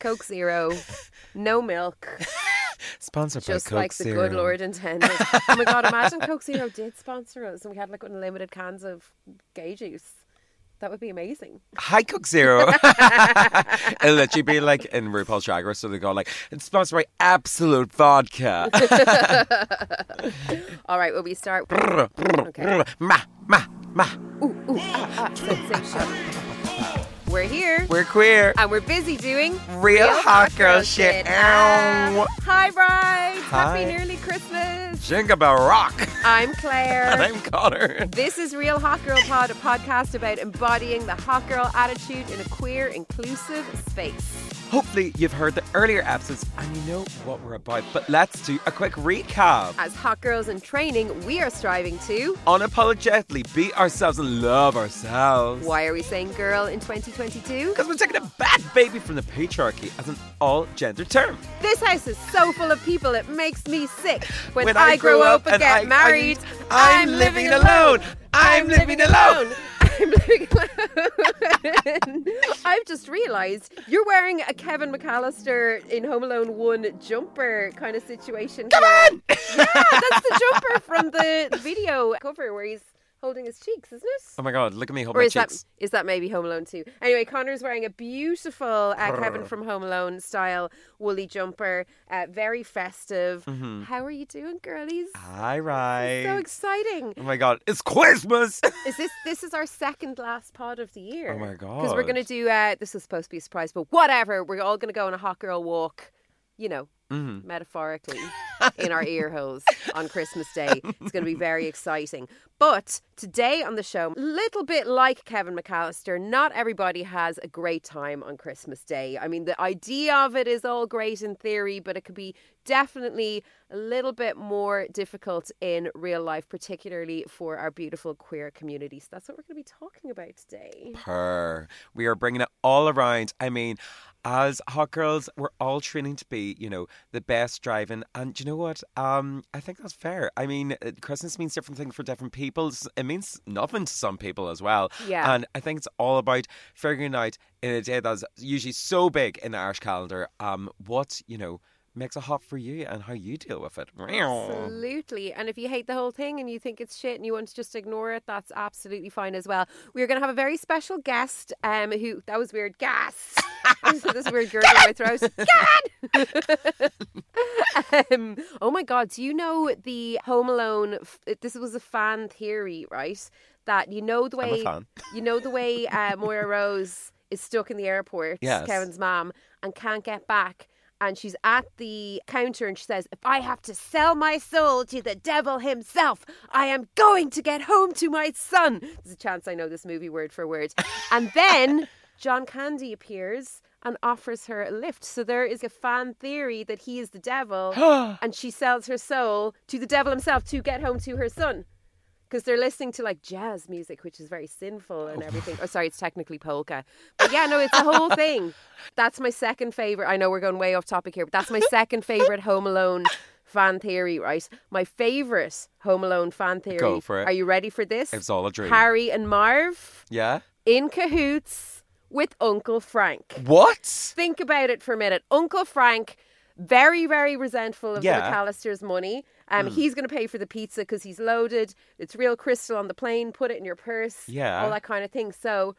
Coke Zero, no milk, Sponsored by just Coke like the Zero. good Lord intended. oh my God, imagine Coke Zero did sponsor us and we had like unlimited cans of gay juice. That would be amazing. Hi, Coke Zero. It'll literally be like in RuPaul's Drag Race, so they go like, it's sponsored by Absolut Vodka. All right, will we start? Okay. ma, ma, ma. Ooh, ooh, ah, ah, sensation. We're here. We're queer. and we're busy doing Real hot girl shit. Ow. Um, hi, Bride. Hi. Happy nearly Christmas. Jingle Bell Rock. I'm Claire. And. I'm Conor. This is Real Hot Girl Pod, a podcast about embodying the hot girl attitude in a queer, inclusive space. Hopefully, you've heard the earlier episodes and you know what we're about, but let's do a quick recap. As hot girls in training, we are striving to. Unapologetically be ourselves and love ourselves. Why are we saying girl in 2022? Because we're taking a back, baby, from the patriarchy as an all gender term. This house is so full of people, it makes me sick. When, When I, grow up and get I- married, I- I'm living alone. I'm living alone. I'm living alone. I've just realised you're wearing a Kevin McAllister in Home Alone 1 jumper kind of situation. Come here. on! Yeah, that's the jumper from the video cover where he's holding his cheeks, isn't it? Oh my god, look at me hold Or my is that cheeks. is that maybe Home Alone 2? Anyway, Conor's wearing a beautiful uh, Kevin from Home Alone style woolly jumper, uh, very festive. Mm-hmm. How are you doing, girlies? Hi, right. So exciting! oh my god, it's Christmas! Is this this is our second last pod of the year? Oh my god, Because we're going to do uh, this was supposed to be a surprise, but whatever. We're all going to go on a hot girl walk. You know, Mhm. metaphorically in our ear holes on Christmas Day. It's going to be very exciting. But today on the show, a little bit like Kevin McAllister, not everybody has a great time on Christmas Day. I mean, the idea of it is all great in theory, but it could be definitely a little bit more difficult in real life, particularly for our beautiful queer community. So that's what we're going to be talking about today. Purr. We are bringing it all around. I mean, as hot girls, we're all training to be, you know, the best driving. And you know what? Um, I think that's fair. I mean, uh, Christmas means different things for different people. It means nothing to some people as well. Yeah. And I think it's all about figuring out in a day that's usually so big in the Irish calendar, um, what, you know, makes it hot for you and how you deal with it. Absolutely. And if you hate the whole thing and you think it's shit and you want to just ignore it, that's absolutely fine as well. We're going to have a very special guest um, who, that was weird, gas. this weird gurgle in my throat. God! um, oh my God. Do you know the Home Alone? f- This was a fan theory, right? That you know the a way, you know the way uh, Moira Rose is stuck in the airport, Yes. Kevin's mom, and can't get back. And she's at the counter and she says, If I have to sell my soul to the devil himself, I am going to get home to my son. There's a chance I know this movie word for word. And then John Candy appears and offers her a lift. So there is a fan theory that he is the devil and she sells her soul to the devil himself to get home to her son because they're listening to like jazz music, which is very sinful and oh. everything. Oh, sorry, it's technically polka, but yeah, no, it's a whole thing. That's my second favorite. I know we're going way off topic here, but that's my second favorite Home Alone fan theory. Right, my favorite Home Alone fan theory. Go for it. Are you ready for this? It's all a dream. Harry and Marv yeah? in cahoots with Uncle Frank. What? Think about it for a minute. Uncle Frank, very, very resentful of Yeah. the McAllister's money. Um, He's going to pay for the pizza because he's loaded. It's real crystal on the plane. Put it in your purse. Yeah. All that kind of thing. So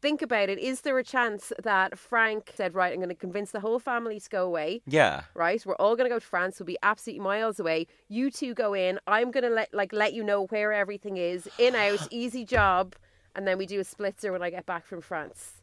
think about it. Is there a chance that Frank said, right, I'm going to convince the whole family to go away? Yeah. Right, we're all going to go to France. We'll be absolutely miles away. You two go in. I'm going to let like let you know where everything is. In out, easy job, and then we do a splitzer when I get back from France.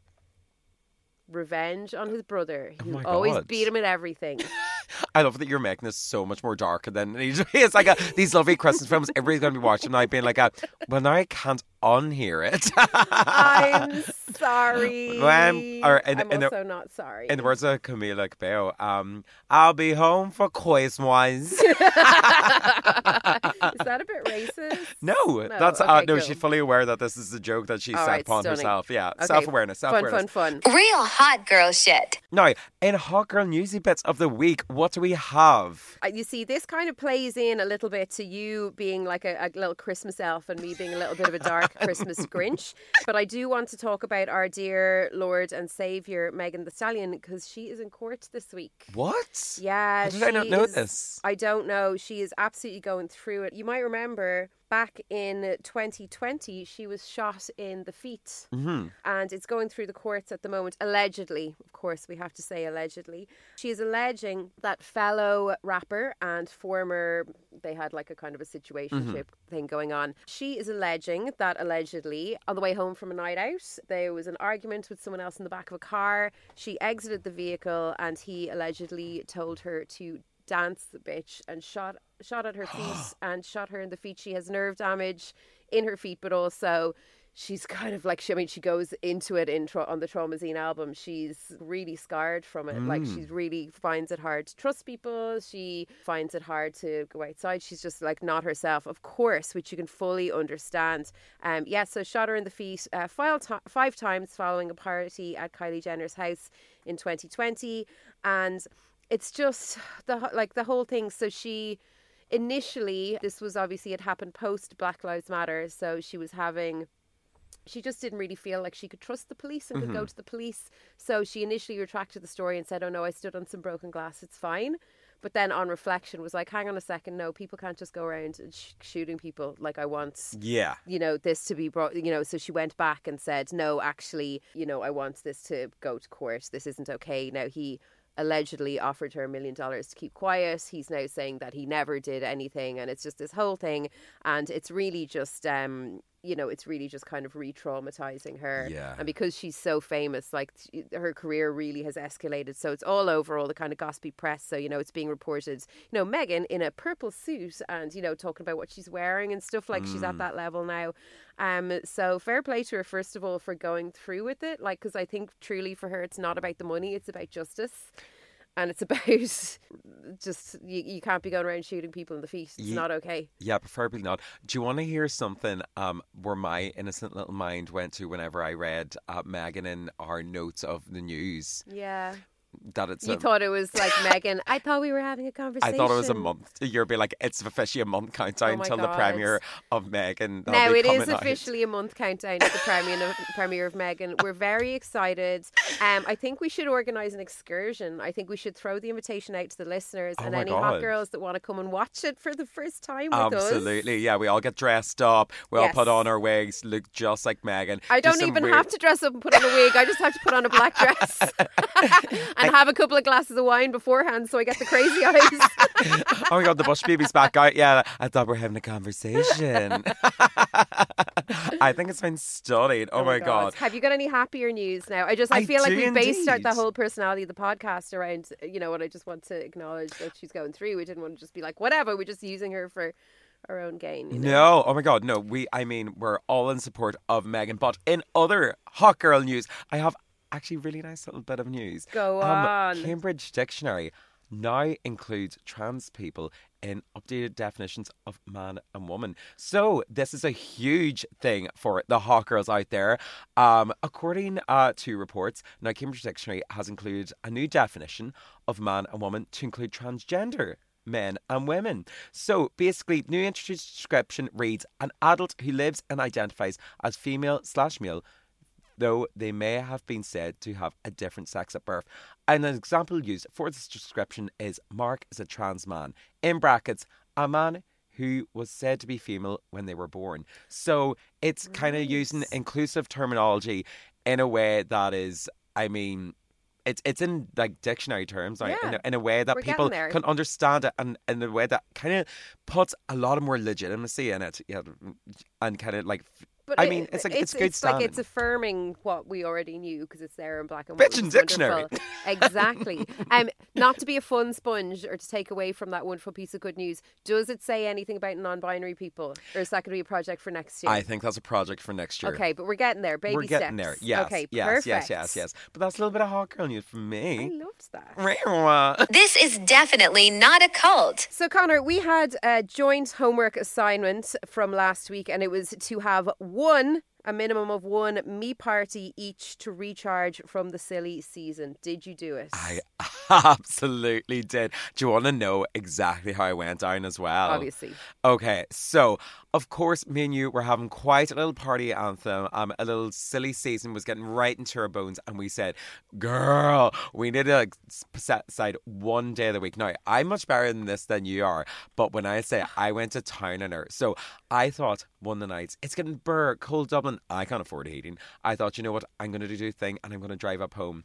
Revenge on his brother. He Oh always God. beat him at everything. I love that you're making this so much more darker than it usually is. Like a, these lovely Christmas films, everybody's going to be watching now, being like, a, "Well, now I can't unhear it." I'm sorry. When- or in- I'm in the- not sorry. In the words of Camila Cabello, um, "I'll be home for Christmas." Wise. Is that a bit racist? no, that's uh, no. cool. She's fully aware that this is a joke that she All set right, upon stunning. herself. Yeah, Okay, self-awareness, Fun, self-awareness. fun, fun. Real hot girl shit. Now, in hot girl newsy bits of the week, what do we have? Uh, You see, this kind of plays in a little bit to you being like a, a little Christmas elf and me being a little bit of a dark Christmas Grinch. But I do want to talk about our dear Lord and Savior Megan Thee Stallion because she is in court this week. What? Yeah, How did I not know is- this? I don't know. She is absolutely going through it. You might remember back in 2020, she was shot in the feet, Mm-hmm. and it's going through the courts at the moment. Allegedly, of course, we have to say allegedly. She is alleging that fellow rapper and former, they had like a kind of a situationship thing going on. She is alleging that allegedly, on the way home from a night out, there was an argument with someone else in the back of a car. She exited the vehicle, and he allegedly told her to dance the bitch and shot shot at her feet and shot her in the feet. She has nerve damage in her feet, but also she's kind of like she, I mean she goes into it in tra- on the Traumazine album. She's really scarred from it. Like Mm. she really finds it hard to trust people. She finds it hard to go outside. She's just like not herself, of course, which you can fully understand. Um, yeah, so shot her in the feet uh, five, ti five times following a party at Kylie Jenner's house in 2020, and it's just the like the whole thing. So she initially this was obviously it happened post Black Lives Matter, so she was having she just didn't really feel like she could trust the police and could go mm-hmm. to the police. So she initially retracted the story and said, "Oh no, I stood on some broken glass. It's fine." But then on reflection was like, "Hang on a second, no, people can't just go around sh- shooting people like I want." Yeah. you know, this to be brought, you know, so she went back and said, no, actually, you know, I want this to go to court. This isn't okay. Now, he allegedly offered her a million dollars to keep quiet. He's now saying that he never did anything. And it's just this whole thing. And it's really just, um, you know, it's really just kind of re traumatizing her. Yeah. And because she's so famous, like her career really has escalated. So it's all over all the kind of gossipy press. So, you know, it's being reported, you know, Megan in a purple suit and, you know, talking about what she's wearing and stuff like she's at that level now. Um, so fair play to her, first of all, for going through with it. Like, because I think truly for her, it's not about the money, it's about justice. And it's about just, you, you can't be going around shooting people in the feet. It's Ye- not okay. Yeah, preferably not. Do you want to hear something um, where my innocent little mind went to whenever I read uh, Megan in our notes of the news Yeah. That it's You a, thought it was like Megan. I thought we were having a conversation. I thought it was a month. You're be like, it's officially a month countdown Oh till the premiere of Megan. Now it is coming out. officially a month countdown to the premiere of, premiere of Megan. We're very excited. Um, I think we should organise an excursion. I think we should throw the invitation out to the listeners Oh and any hot girls that want to come and watch it for the first time with us. Absolutely, yeah. We all get dressed up. We all Yes. put on our wigs, look just like Megan. I Do don't even weird- have to dress up and put on a wig. I just have to put on a black dress and have a couple of glasses of wine beforehand so I get the crazy eyes. oh my god, the bush baby's back out. Yeah, I thought we were having a conversation. I think it's been studied. Oh, oh my god. Have you got any happier news now? I just I, I feel like we based out the whole personality of the podcast around you know what I just want to acknowledge that she's going through. We didn't want to just be like whatever. We're just using her for our own gain. You know? No, oh my god, no. We, I mean, we're all in support of Megan. But in other hot girl news, I have actually really nice little bit of news. Go Um, on. Cambridge Dictionary now includes trans people in updated definitions of man and woman. So this is a huge thing for the hot girls out there. Um, according uh, to reports, now Cambridge Dictionary has included a new definition of man and woman to include transgender men and women. So basically, new introduced description reads an adult who lives and identifies as female slash male though they may have been said to have a different sex at birth. And an example used for this description is Mark is a trans man. In brackets, a man who was said to be female when they were born. So it's kind of using inclusive terminology in a way that is, I mean, it's it's in like dictionary terms, like, in, Yeah. a, in a way that We're people can understand it, and in a way that kind of puts a lot of more legitimacy in it, yeah, and kind of like But I it- mean, it's like- it's good it's like it's affirming what we already knew because it's there in black and white. in It's dictionary. exactly. Um, not to be a fun sponge or to take away from that wonderful piece of good news. Does it say anything about non-binary people, or is that going to be a project for next year? I think that's a project for next year. Okay, but we're getting there. Baby We're getting there. Yes. Okay. yes, perfect. yes, yes, yes. But that's a little bit of hot girl news from me. I me. loved that. This is definitely not a cult. So, Connor, we had a joint homework assignment from last week, and it was to have one, a minimum of one me party each to recharge from the silly season. Did you do it? I absolutely did. Do you want to know exactly how I went down as well? Obviously. Okay, so of course, me and you were having quite a little party anthem. Um, a little silly season was getting right into our bones, and we said, "Girl, we need to like, set aside one day of the week." Now, I'm much better than this than you are, but when I say I went to town on her, so I thought one of the nights it's getting burr, cold Dublin. I can't afford heating. I thought, you know what, I'm going to do a thing, and I'm going to drive up home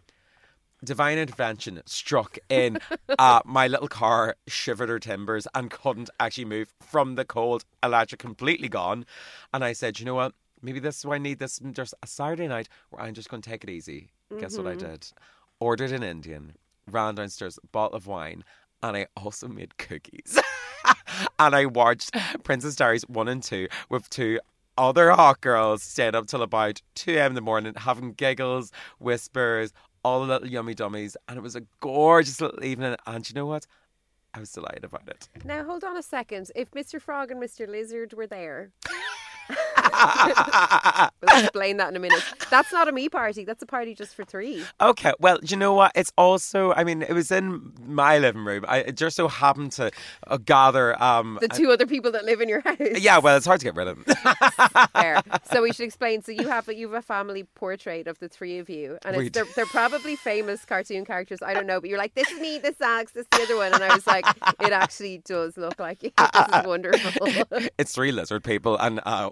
divine intervention struck in. uh, my little car shivered her timbers and couldn't actually move from the cold. Electric completely gone. And I said, you know what? Maybe this is why I need this just a Saturday night where I'm just going to take it easy. Guess what I did? Ordered an Indian, ran downstairs, bottle of wine, and I also made cookies. and I watched Princess Diaries 1 and 2 with two other hot girls staying up till about 2 a.m. in the morning having giggles, whispers, all the little yummy dummies. And it was a gorgeous little evening. And you know what? I was delighted about it. Now hold on a second. If Mr. Frog and Mr. Lizard were there, we'll explain that in a minute. That's not a me party. That's a party just for three. Okay, well, you know what? It's also, I mean, it was in my living room. I just so happened to uh, gather. Um, The two other people that live in your house. yeah, well, it's hard to get rid of them. Fair. So we should explain. So you have a, you have a family portrait of the three of you, and it's, they're, they're probably famous cartoon characters. I don't know, but you're like, this is me, this is Alex, this is the other one, and I was like, it actually does look like you. This is wonderful. it's three lizard people, and uh,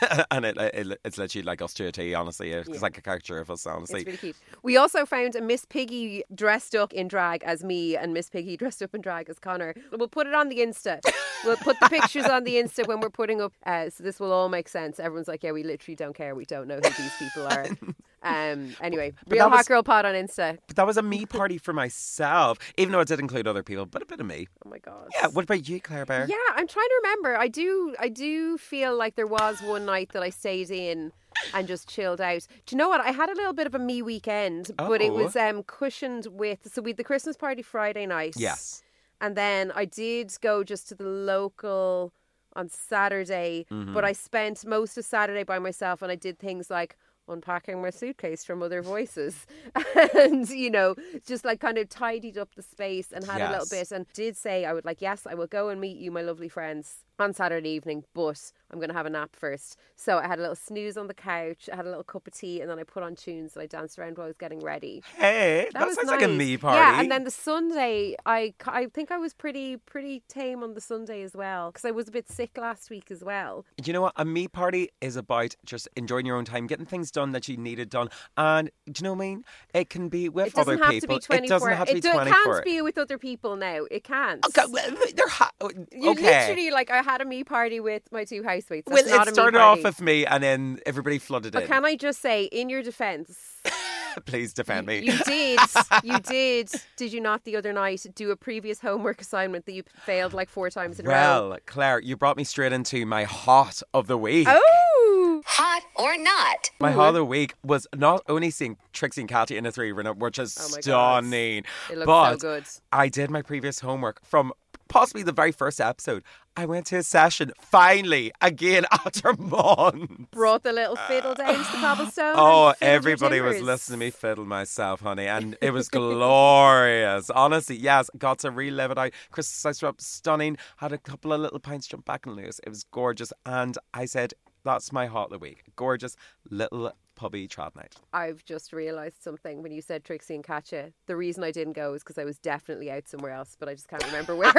and it, it, it's literally like us to a T. Honestly, it's Yeah. like a caricature of us. Honestly, It's really cute. We also found a Miss Piggy dressed up in drag as me and Miss Piggy dressed up in drag as Conor. We'll put it on the Insta. We'll put the pictures on the Insta when we're putting up. Uh, so this will all make sense. Everyone's like, yeah, we literally don't care. We don't know who these people are. Um. Anyway, real hot was- girl pod on Insta. but that was a me party for myself, even though it did include other people, but a bit of me. Oh my god. Yeah. What about you, Claire Bear? Yeah, I'm trying to remember. I do I do feel like there was one night that I stayed in and just chilled out. Do you know what? I had a little bit of a me weekend, but it Oh. was um cushioned with so we had the Christmas party Friday night. Yes. And then I did go just to the local on Saturday, Mm-hmm. but I spent most of Saturday by myself and I did things like unpacking my suitcase from other voices. And you know just like kind of tidied up the space and had a little bit and did say I would like yes I will go and meet you my lovely friends on Saturday evening but I'm going to have a nap first so I had a little snooze on the couch I had a little cup of tea and then I put on tunes and I danced around while I was getting ready Hey, that, was sounds like a me party. Yeah, and then the Sunday, I, I think I was pretty pretty tame on the Sunday as well because I was a bit sick last week as well. Do you know what? A me party is about just enjoying your own time, getting things done that you needed done. And do you know what I mean? It can be with other people. to be twenty it doesn't have to be do- it can't be with other people now. It can't. Okay, well, they're ha- You okay. literally like I had a me party with my two housemates. well, That's not it a started off with me, and then everybody flooded But in. can I just say, in your defence, Please defend me. you did, you did, did you not the other night do a previous homework assignment that you failed like four times in a row? well, Claire, you brought me straight into my hot of the week. Oh, Hot or not? My hot of the week was not only seeing Trixie and Katya in a three runner, which is Oh my God. stunning, it looks but so good. I did my previous homework from possibly the very first episode. I went to a session finally again after months. Brought the little fiddle down to the cobblestone. Oh, and fiddled your everybody was listening to me fiddle myself, honey, and it was glorious. Honestly, yes, got to relive it out. Christmas lights were up, stunning. Had a couple of little pints jump back and loose. It was gorgeous, and I said that's my heart of the week. Gorgeous little pubby trad night. I've just realised something when you said Trixie and Katya. The reason I didn't go is because I was definitely out somewhere else, but I just can't remember where.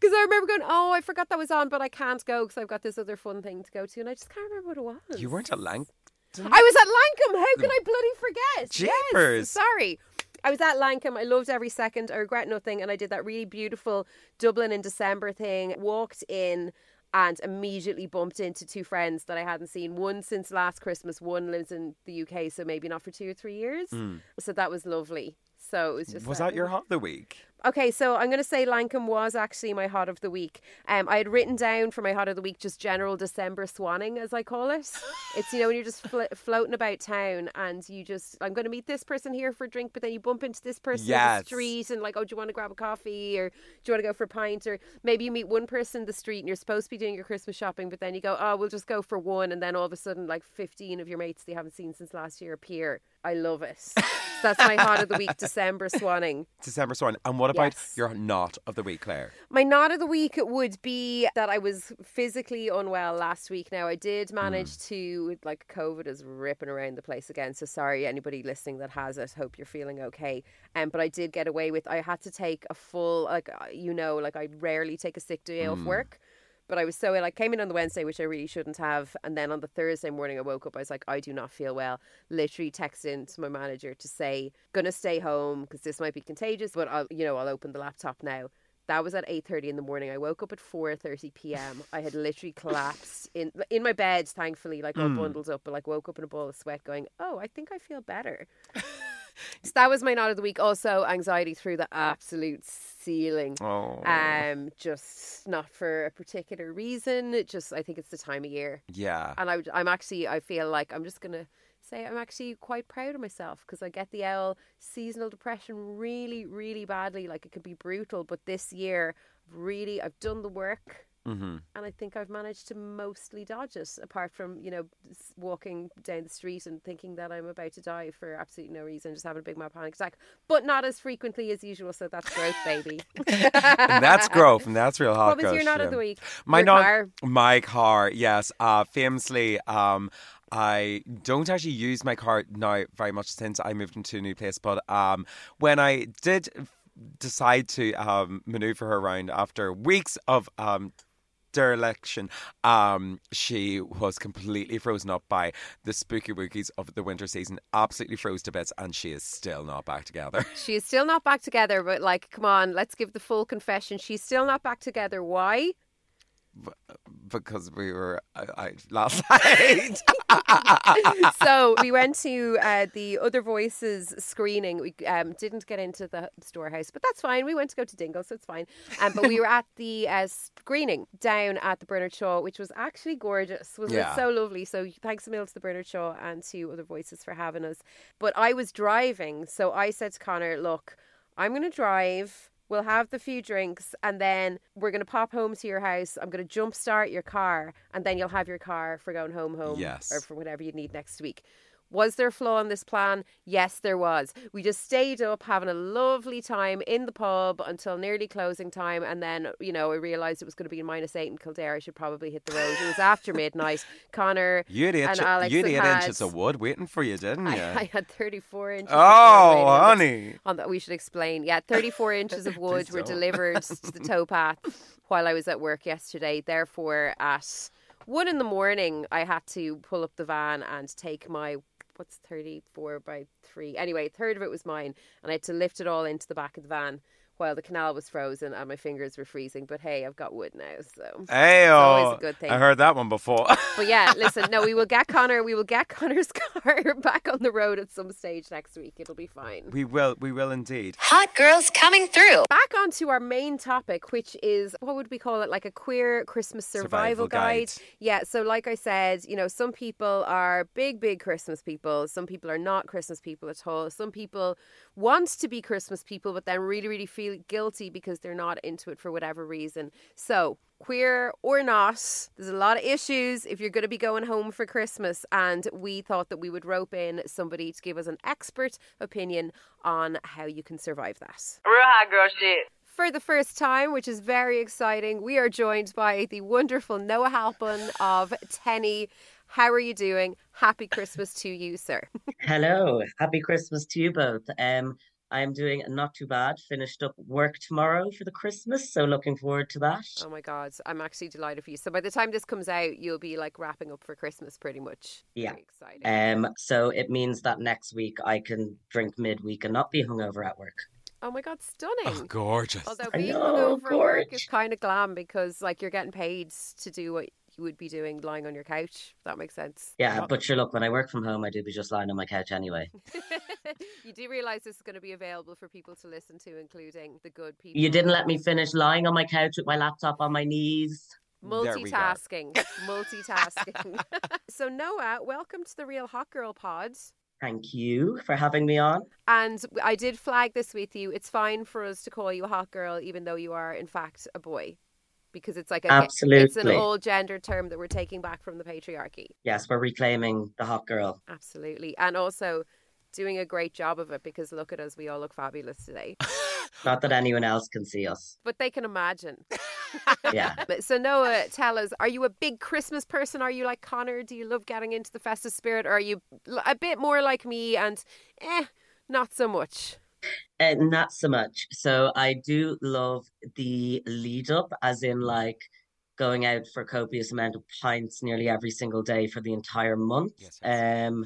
Because I remember going, oh, I forgot that was on, but I can't go because I've got this other fun thing to go to, and I just can't remember what it was. You weren't at Lankum. I was at Lankum. How could I bloody forget? Jeepers. Yes, sorry. I was at Lankum. I loved every second. I regret nothing. And I did that really beautiful Dublin in December thing. Walked in and immediately bumped into two friends that I hadn't seen. One since last Christmas. One lives in the UK, so maybe not for two or three years. Hmm. So that was lovely. So it was just. Was like- that your hot of the week? Okay, so I'm going to say Lankum was actually my hot of the week. Um, I had written down for my hot of the week just general December swanning, as I call it. It's you know when you're just flo- floating about town and you just I'm going to meet this person here for a drink, but then you bump into this person in the street and like, oh, do you want to grab a coffee or do you want to go for a pint? Or maybe you meet one person in the street and you're supposed to be doing your Christmas shopping, but then you go, oh, we'll just go for one, and then all of a sudden like 15 of your mates that you haven't seen since last year appear. I love it. so that's my hot of the week, December swanning. December swanning. And what about Yes. your not of the week, Claire? My knot of the week would be that I was physically unwell last week. Now I did manage to like COVID is ripping around the place again. So sorry anybody listening that has it. Hope you're feeling okay. Um, but I did get away with. I had to take a full like uh, you know like I rarely take a sick day off work. But I was so ill. I came in on the Wednesday, which I really shouldn't have. And then on the Thursday morning, I woke up. I was like, I do not feel well. Literally texted to my manager to say, gonna stay home because this might be contagious. But I'll, you know, I'll open the laptop now. That was at eight thirty in the morning. I woke up at four thirty p.m. I had literally collapsed in in my bed, thankfully, like all hmm. bundled up. But like woke up in a ball of sweat, going, "Oh, I think I feel better." So that was my night of the week. Also, anxiety through the absolute ceiling. Oh. Um, just not for a particular reason. It just I think it's the time of year, yeah. and I, I'm actually I feel like I'm just gonna say I'm actually quite proud of myself because I get the L seasonal depression really, really badly. Like it could be brutal, but this year really I've done the work. Mm-hmm. And I think I've managed to mostly dodge it, apart from, you know, walking down the street and thinking that I'm about to die for absolutely no reason, just having a big mad panic attack, but not as frequently as usual. So that's growth, baby. and that's growth, and that's real hot What was your not yeah. of the week? My Your car? my car, yes. Uh, famously, um, I don't actually use my car now very much since I moved into a new place. But um, when I did decide to um, maneuver her around after weeks of um, dereliction, um, she was completely frozen up by the spooky wookies of the winter season. Absolutely froze to bits, and she is still not back together. She is still not back together, but like, come on, let's give the full confession. She's still not back together. Why? Because we were I, I, last night. so we went to uh, the Other Voices screening. We um, didn't get into the storehouse, but that's fine. We went to go to Dingle, so it's fine. Um, but we were at the uh, screening down at the Bernard Shaw, which was actually gorgeous. Was Yeah. it so lovely? So thanks a mil to the Bernard Shaw and to Other Voices for having us. But I was driving, so I said to Conor, "Look, I'm going to drive." We'll have the few drinks and then we're going to pop home to your house. I'm going to jumpstart your car and then you'll have your car for going home home Yes. or for whatever you need next week. Was there a flaw in this plan? Yes, there was. We just stayed up having a lovely time in the pub until nearly closing time. And then, you know, I realised it was going to be minus eight in Kildare. I should probably hit the road. It was after midnight. Conor You had, and Alex you eight had- inches of wood waiting for you, didn't you? I, I had 34 inches. of wood oh, waiting on the- honey. on that we should explain. Yeah, 34 inches of wood were delivered to the towpath while I was at work yesterday. Therefore, at one in the morning, I had to pull up the van and take my what's 34 by 3 anyway a third of it was mine and i had to lift it all into the back of the van while the canal was frozen and my fingers were freezing but hey i've got wood now so Hey, always a good thing. I heard that one before. but yeah listen no we will get conor we will get conor's car back on the road at some stage next week it'll be fine we will, we will indeed. Hot girls coming through. back onto our main topic, which is what would we call it? Like a queer Christmas survival, Survival guide. Yeah. So, like I said, you know, some people are big, big Christmas people. Some people are not Christmas people at all. Some people want to be Christmas people, but then really, really feel guilty because they're not into it for whatever reason. So, queer or not, there's a lot of issues if you're going to be going home for Christmas. And we thought that we would rope in somebody to give us an expert opinion on how you can survive that. Real hot girl shit. For the first time, which is very exciting, we are joined by the wonderful Noah Halpin of TENI. How are you doing? Happy Christmas to you, sir. Hello, happy Christmas to you both. Um, I'm doing not too bad. Finished up work tomorrow for the Christmas, so looking forward to that. Oh my God, I'm actually delighted for you. So by the time this comes out, you'll be like wrapping up for Christmas pretty much. Yeah. Very exciting. Um, so it means that next week I can drink midweek and not be hungover at work. oh my God, stunning. Oh, gorgeous. Although I being know, hungover at work is kind of glam because like you're getting paid to do what you would be doing lying on your couch. If that makes sense. Yeah, Well- but sure, look, when I work from home, I do be just lying on my couch anyway. you do realize this is going to be available for people to listen to, including the good people. You didn't let me finish lying on my couch with my laptop on my knees. There we go. Multitasking. Multitasking. so, Noah, welcome to the Real Hot Girl Pod. Thank you for having me on. And I did flag this with you. It's fine for us to call you a hot girl, even though you are, in fact, a boy. Because it's like a, it's an old gender term that we're taking back from the patriarchy. Yes, we're reclaiming the hot girl. Absolutely. And also doing a great job of it because look at us, we all look fabulous today. Not that anyone else can see us. But they can imagine. Yeah. So Noah, tell us, are you a big Christmas person? Are you like Conor? Do you love getting into the festive spirit? Or are you a bit more like me and eh, not so much? Uh, not so much. So I do love the lead up, as in like going out for copious amount of pints nearly every single day for the entire month. Yes, yes. Um,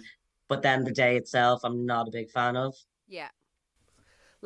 but then the day itself, I'm not a big fan of. Yeah.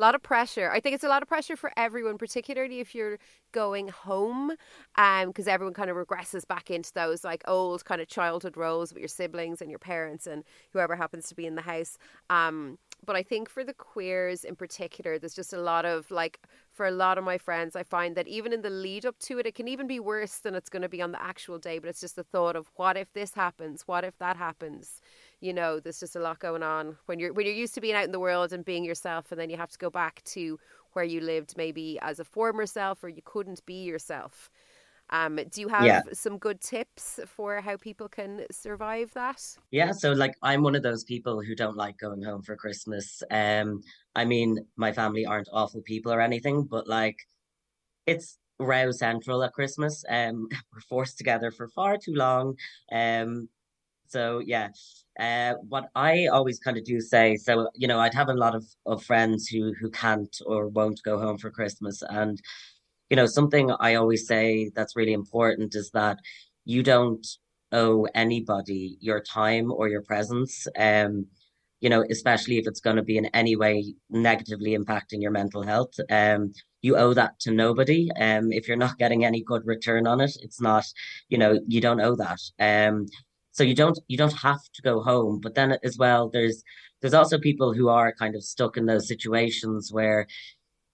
A lot of pressure. I think it's a lot of pressure for everyone, particularly if you're going home, um, because everyone kind of regresses back into those like old kind of childhood roles with your siblings and your parents and whoever happens to be in the house. Um, but I think for the queers in particular, there's just a lot of like for a lot of my friends, I find that even in the lead up to it, it can even be worse than it's going to be on the actual day. But it's just the thought of what if this happens? What if that happens? You know, there's just a lot going on when you're when you're used to being out in the world and being yourself, and then you have to go back to where you lived maybe as a former self, or you couldn't be yourself. Um, do you have Yeah. some good tips for how people can survive that? Yeah, so like I'm one of those people who don't like going home for Christmas. Um, I mean, my family aren't awful people or anything, but like it's row central at Christmas. Um, we're forced together for far too long. Um, so yeah. Uh, what I always kind of do say, so you know, I'd have a lot of, of friends who who can't or won't go home for Christmas, and you know, something I always say that's really important is that you don't owe anybody your time or your presence. Um, you know, especially if it's going to be in any way negatively impacting your mental health. Um, you owe that to nobody. Um, if you're not getting any good return on it, it's not, you know, you don't owe that. Um, so you don't you don't have to go home. But then as well, there's there's also people who are kind of stuck in those situations where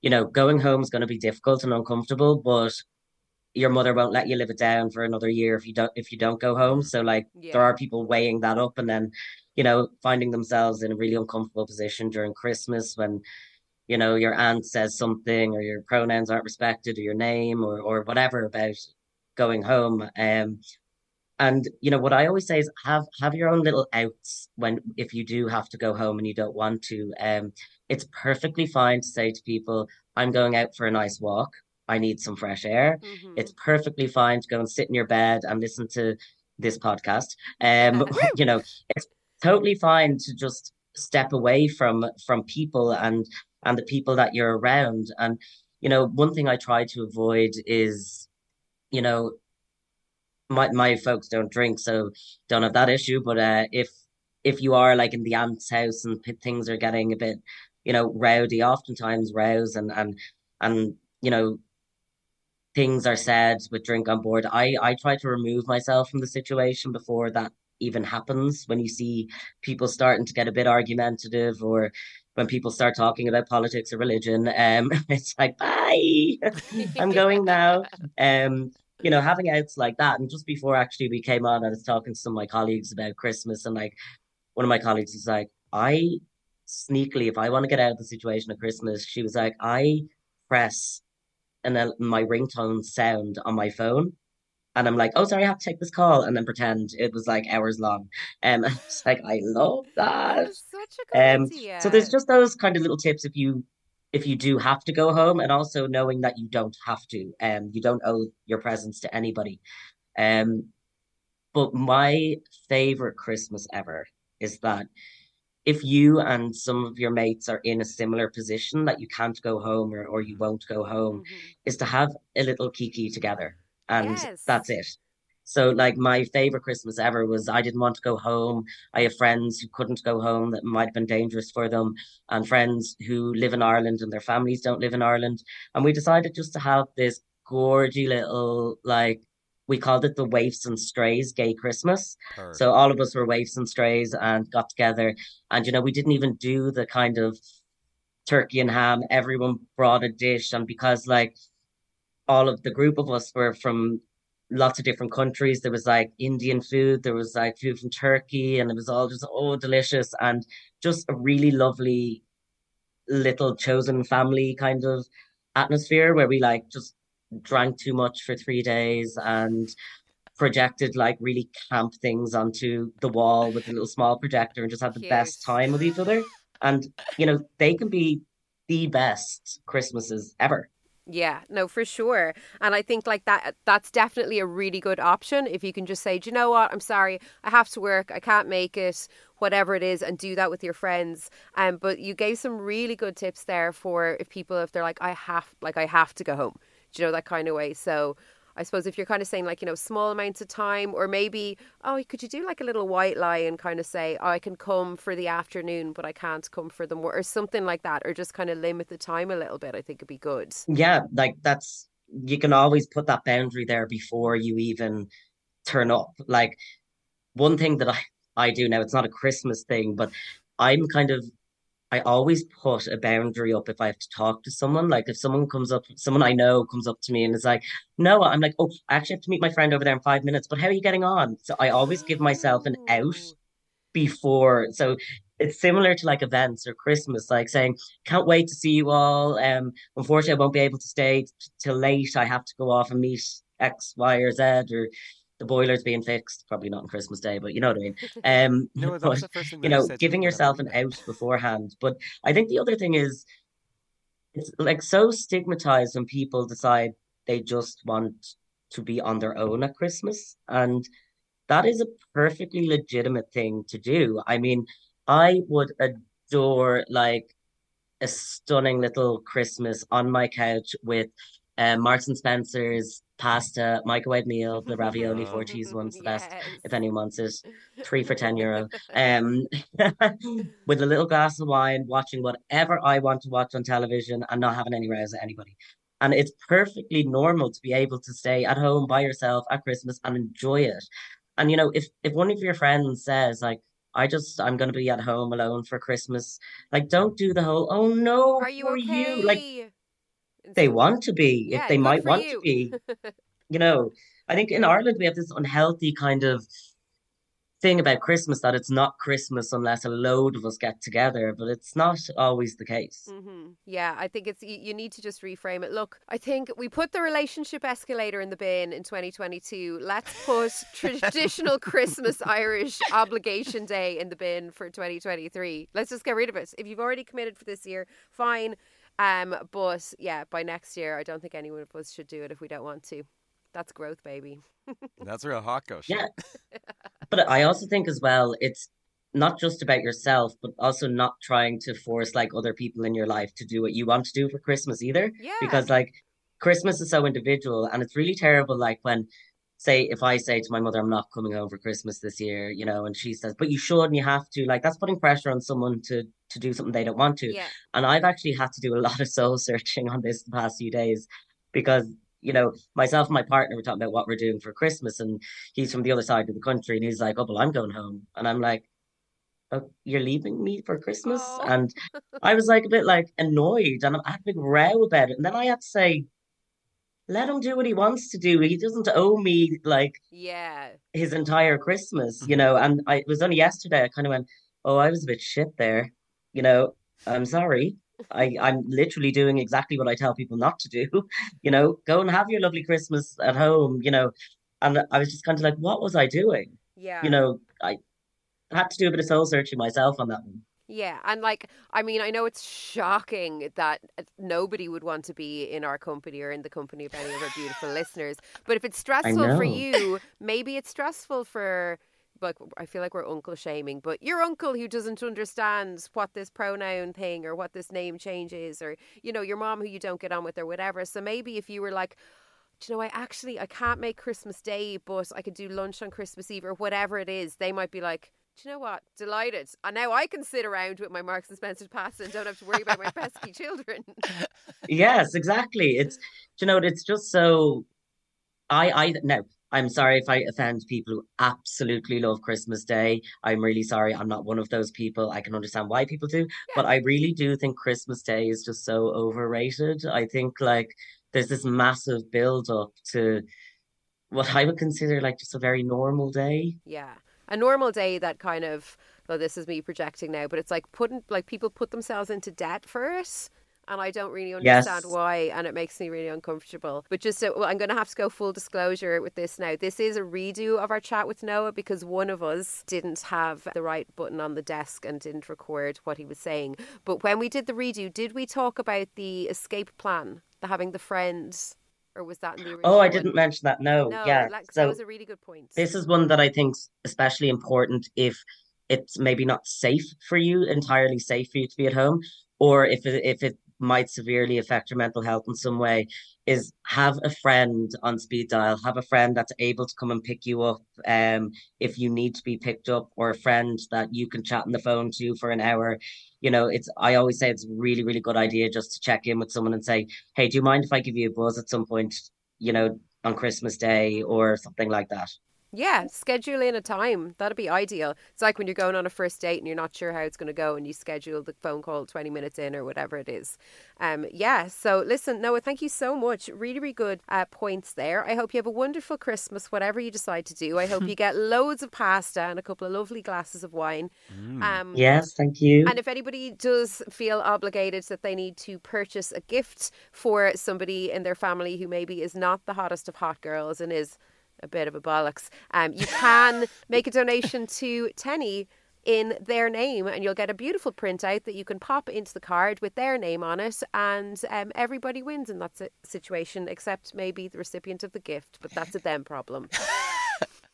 you know, going home is going to be difficult and uncomfortable, but your mother won't let you live it down for another year if you don't if you don't go home. So like there are people weighing that up and then, you know, finding themselves in a really uncomfortable position during Christmas when, you know, your aunt says something or your pronouns aren't respected or your name or or whatever about going home. Um and you know what I always say is have have your own little outs when if you do have to go home and you don't want to. Um, it's perfectly fine to say to people, "I'm going out for a nice walk. I need some fresh air." Mhm. It's perfectly fine to go and sit in your bed and listen to this podcast. Um, you know, it's totally fine to just step away from from people and and the people that you're around. And you know, one thing I try to avoid is, you know, my my folks don't drink, so don't have that issue. But uh, if if you are like in the aunt's house and p- things are getting a bit, you know, rowdy, oftentimes rows and and and you know things are said with drink on board. I I try to remove myself from the situation before that even happens. When you see people starting to get a bit argumentative or when people start talking about politics or religion, um, it's like bye, I'm going now. Um, you know, having outs like that. And just before actually we came on, I was talking to some of my colleagues about Christmas, and like one of my colleagues was like, I sneakily, if I want to get out of the situation at Christmas, she was like, I press and then my ringtone sound on my phone. And I'm like, oh, sorry, I have to take this call, and then pretend it was like hours long. Um, it's like I love that. That is such a good Um, idea. so there's just those kind of little tips if you if you do have to go home, and also knowing that you don't have to. Um, you don't owe your presence to anybody. Um, but my favorite Christmas ever is that if you and some of your mates are in a similar position that you can't go home or, or you won't go home, Mhm. is to have a little kiki together. And Yes. that's it. So like my favorite Christmas ever was I didn't want to go home. I have friends who couldn't go home that might have been dangerous for them, and friends who live in Ireland and their families don't live in Ireland. And we decided just to have this gorgy little like we called it the Waifs and Strays Gay Christmas. So all of us were waifs and strays and got together. And, you know, we didn't even do the kind of turkey and ham. Everyone brought a dish. And because, like, all of the group of us were from lots of different countries, there was like Indian food, there was like food from Turkey, and it was all just, oh, delicious. And just a really lovely little chosen family kind of atmosphere where we like just drank too much for three days and projected like really camp things onto the wall with a little small projector and just had the Cute. best time with each other. And you know, they can be the best Christmases ever. Yeah, no, for sure. And I think like that that's definitely a really good option if you can just say, Do you know what? I'm sorry, I have to work, I can't make it, whatever it is, and do that with your friends. Um but you gave some really good tips there for if people if they're like, I have like I have to go home. Do you know that kind of way? So I suppose if you're kind of saying like, you know, small amounts of time, or maybe, oh, could you do like a little white lie and kind of say, oh, I can come for the afternoon, but I can't come for the more, or something like that, or just kind of limit the time a little bit. I think it'd be good. Yeah, like that's you can always put that boundary there before you even turn up. Like one thing that I I do now, it's not a Christmas thing, but I'm kind of I always put a boundary up if I have to talk to someone. Like if someone comes up, someone I know comes up to me and is like, "No," I'm like, "Oh, I actually have to meet my friend over there in five minutes." But how are you getting on? So I always give myself an out before. So it's similar to like events or Christmas, like saying, "Can't wait to see you all." Um, unfortunately, I won't be able to stay t- till late. I have to go off and meet X, Y, or Z, or the boiler's being fixed. Probably not on Christmas Day, but you know what I mean. Um, No, but first thing you know, said giving yourself an out beforehand. But I think the other thing is it's like so stigmatized when people decide they just want to be on their own at Christmas. And that is a perfectly legitimate thing to do. I mean, I would adore like a stunning little Christmas on my couch with uh, Marks and Spencer's pasta, microwave meal, the ravioli four cheese one's the best if anyone wants it. Three for ten euro. Um, with a little glass of wine, watching whatever I want to watch on television and not having any rows at anybody. And it's perfectly normal to be able to stay at home by yourself at Christmas and enjoy it. And you know, if if one of your friends says like, I just I'm gonna be at home alone for Christmas, like don't do the whole, oh no, Are you for okay? you. Like they want to be, Yeah, if they might want you. to be. You know, I think in Ireland we have this unhealthy kind of thing about Christmas that it's not Christmas unless a load of us get together, but it's not always the case. hmm Yeah, I think it's you, you need to just reframe it. Look, I think we put the relationship escalator in the bin in 2022. Let's put traditional Christmas Irish obligation day in the bin for 2023. Let's just get rid of it. If you've already committed for this year, fine. Um, but yeah, by next year, I don't think anyone of us should do it if we don't want to. That's growth, baby. That's real hot gush. Yeah. But I also think as well, it's not just about yourself, but also not trying to force like other people in your life to do what you want to do for Christmas either. Yeah. Because like Christmas is so individual and it's really terrible like when say if I say to my mother I'm not coming home for Christmas this year, you know, and she says, But you should and you have to, like that's putting pressure on someone to to do something they don't want to. yeah. And I've actually had to do a lot of soul searching on this the past few days because, you know, myself and my partner were talking about what we're doing for Christmas, and he's from the other side of the country, and he's like, "Oh, well, I'm going home," and I'm like, "Oh, you're leaving me for Christmas?" Oh. And I was like a bit like annoyed, and I had a big row about it, and then I had to say, "Let him do what he wants to do. He doesn't owe me like." Yeah. his entire Christmas, you mm-hmm. know, and I it was only yesterday I kind of went, Oh, I was a bit shit there. You know, I'm sorry. I, I'm literally doing exactly what I tell people not to do. You know, go and have your lovely Christmas at home, you know. And I was just kind of like, what was I doing? Yeah. You know, I had to do a bit of soul searching myself on that one. Yeah, and like, I mean, I know it's shocking that uh, nobody would want to be in our company or in the company of any of our beautiful listeners. But if it's stressful for you, maybe it's stressful for. Like I feel like we're uncle shaming, but your uncle who doesn't understand what this pronoun thing or what this name change is, or you know your mom who you don't get on with or whatever. So maybe if you were like, do you know, I actually I can't make Christmas Day, but I could do lunch on Christmas Eve or whatever it is. They might be like, do you know what? Delighted. And now I can sit around with my Marks and Spencer pasta and don't have to worry about my pesky children. Yes, exactly. It's do you know, it's just so I I now I'm sorry if I offend people who absolutely love Christmas Day. I'm really sorry. I'm not one of those people. I can understand why people do, but I really do think Christmas Day is just so overrated. I think like there's this massive build up to what I would consider like just a very normal day. Yeah. A normal day that kind of well, this is me projecting now, but it's like putting like people put themselves into debt first. And I don't really understand Yes. why, and it makes me really uncomfortable. But just, so, well, I'm going to have to go full disclosure with this now. This is a redo of our chat with Noah because one of us didn't have the right button on the desk and didn't record what he was saying. But when we did the redo, did we talk about the escape plan, the having the friends, or was that in the original? Oh, I didn't mention that. No, No, yeah. like, that So was a really good point. this is one that I think's especially important if it's maybe not safe for you, entirely safe for you to be at home, or if it if it might severely affect your mental health in some way, is have a friend on speed dial, have a friend that's able to come and pick you up um if you need to be picked up, or a friend that you can chat on the phone to for an hour. You know, it's I always say it's really, really good idea just to check in with someone and say, Hey, do you mind if I give you a buzz at some point, you know, on Christmas Day or something like that? Yeah, schedule in a time. That'd be ideal. It's like when you're going on a first date and you're not sure how it's going to go and you schedule the phone call 20 minutes in or whatever it is. Um, yeah, so listen, Noah, thank you so much. Really, really good uh, points there. I hope you have a wonderful Christmas, whatever you decide to do. I hope you get loads of pasta and a couple of lovely glasses of wine. Um, Yes, thank you. and if anybody does feel obligated that they need to purchase a gift for somebody in their family who maybe is not the hottest of hot girls and is a bit of a bollocks, um, you can make a donation to TENI in their name and you'll get a beautiful printout that you can pop into the card with their name on it and um, everybody wins in that situation except maybe the recipient of the gift but that's a them problem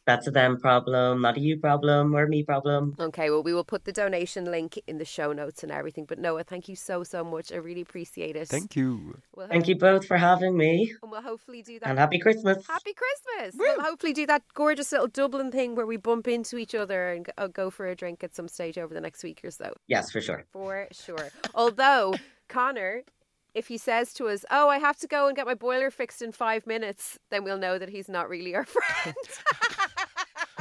That's a them problem, not a you problem or a me problem. Okay, well, we will put the donation link in the show notes and everything. But Noah, thank you so, so much. I really appreciate it. Thank you. We'll Thank you both for having me And we'll hopefully do that. and happy Christmas. Happy Christmas! We'll hopefully do that gorgeous little Dublin thing where we bump into each other and go, go for a drink at some stage over the next week or so. Yes, for sure. For sure. Although, Conor, if he says to us, Oh, I have to go and get my boiler fixed in five minutes, then we'll know that he's not really our friend.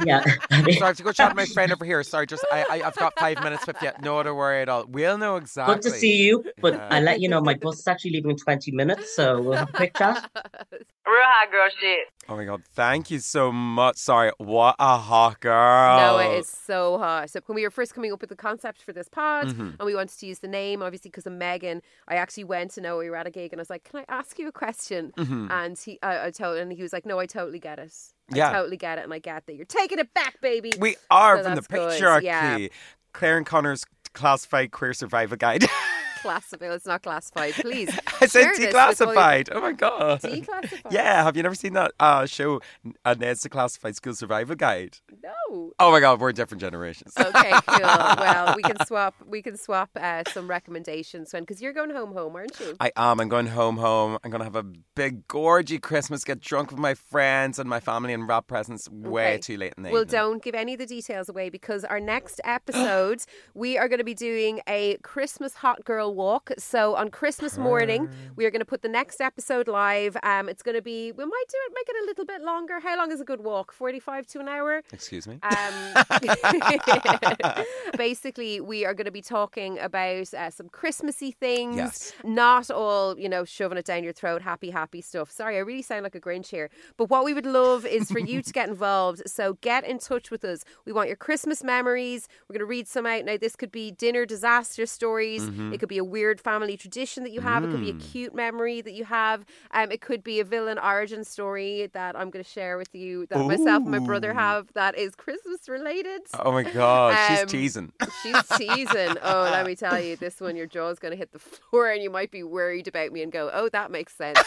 Yeah. So I have to go chat with my friend over here. Sorry, just I, I I've got five minutes with you. No to worry at all. We'll know exactly. Good to see you, but Yeah. I'll let you know my bus is actually leaving in 20 minutes, so we'll have a quick chat. Real hot girl shit. Oh my god, thank you so much. Sorry, what a hot girl. Noah is so hot. So when we were first coming up with the concept for this pod, Mm-hmm. and we wanted to use the name, obviously because of Megan, I actually went to Noah. We were at a gig, and I was like, "Can I ask you a question?" And he, I, I told, and he was like, "No, I totally get it. I Yeah. totally get it, and I get that you're taking it back, baby." We are So from the patriarchy. yeah. Claire and Conor's classified queer survival guide. classified. It's not classified. Please. I said share this with all your- declassified. Oh my god. Declassified. Yeah, have you never seen that uh, show, uh, Ned's Declassified School Survival Guide? No. Oh my god, we're different generations. Okay, cool. well, we can swap. We can swap uh, some recommendations when because you're going home, home, aren't you? I am. I'm going home, home. I'm going to have a big, gorgy Christmas, get drunk with my friends and my family and wrap presents way Okay. too late in the Well, evening. don't give any of the details away because our next episode, we are going to be doing a Christmas hot girl walk. So on Christmas morning, we are going to put the next episode live. Um, it's going to be, we might do it, make it a little bit longer. How long is a good walk? 45 to an hour? Excuse me? Um, basically, we are going to be talking about uh, some Christmassy things. Yes. Not all, you know, shoving it down your throat, happy, happy stuff. Sorry, I really sound like a Grinch here. But what we would love is for you to get involved. So get in touch with us. We want your Christmas memories. We're going to read some out. Now, this could be dinner disaster stories. It could be a weird family tradition that you have. It could be a cute memory that you have. Um, it could be a villain origin story that I'm going to share with you that myself and my brother have that is Christmas related. oh my god, Um, she's teasing. She's teasing. Oh, let me tell you, this one, your jaw's going to hit the floor and you might be worried about me and go, oh, that makes sense.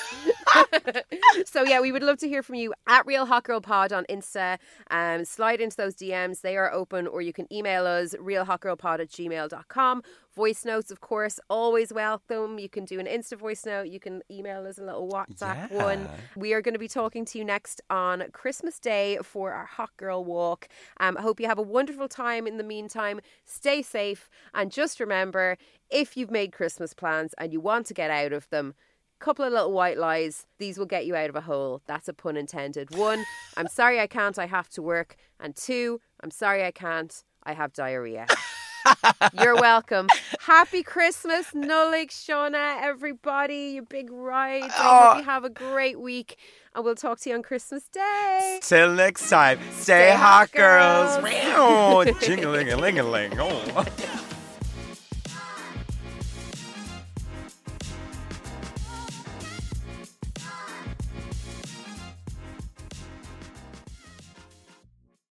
so, yeah, we would love to hear from you at Real Hot Girl Pod on Insta. Um, slide into those DMs, they are open, or you can email us, realhotgirlpod at gmail.com. Voice notes, of course, always welcome. You can do an Insta voice note. You can email us a little WhatsApp one. We are going to be talking to you next on Christmas Day for our Hot Girl Walk. Um, I hope you have a wonderful time in the meantime. Stay safe. And just remember if you've made Christmas plans and you want to get out of them, couple of little white lies. These will get you out of a hole. That's a pun intended. One, I'm sorry I can't, I have to work. And two, I'm sorry I can't, I have diarrhea. You're welcome. Happy Christmas, Nollaig, Shona, everybody, you big rides. I hope oh. you have a great week. And we'll talk to you on Christmas Day. Till next time, stay, Stay hot, hot, girls. girls. Jingling a ling a ling. Oh.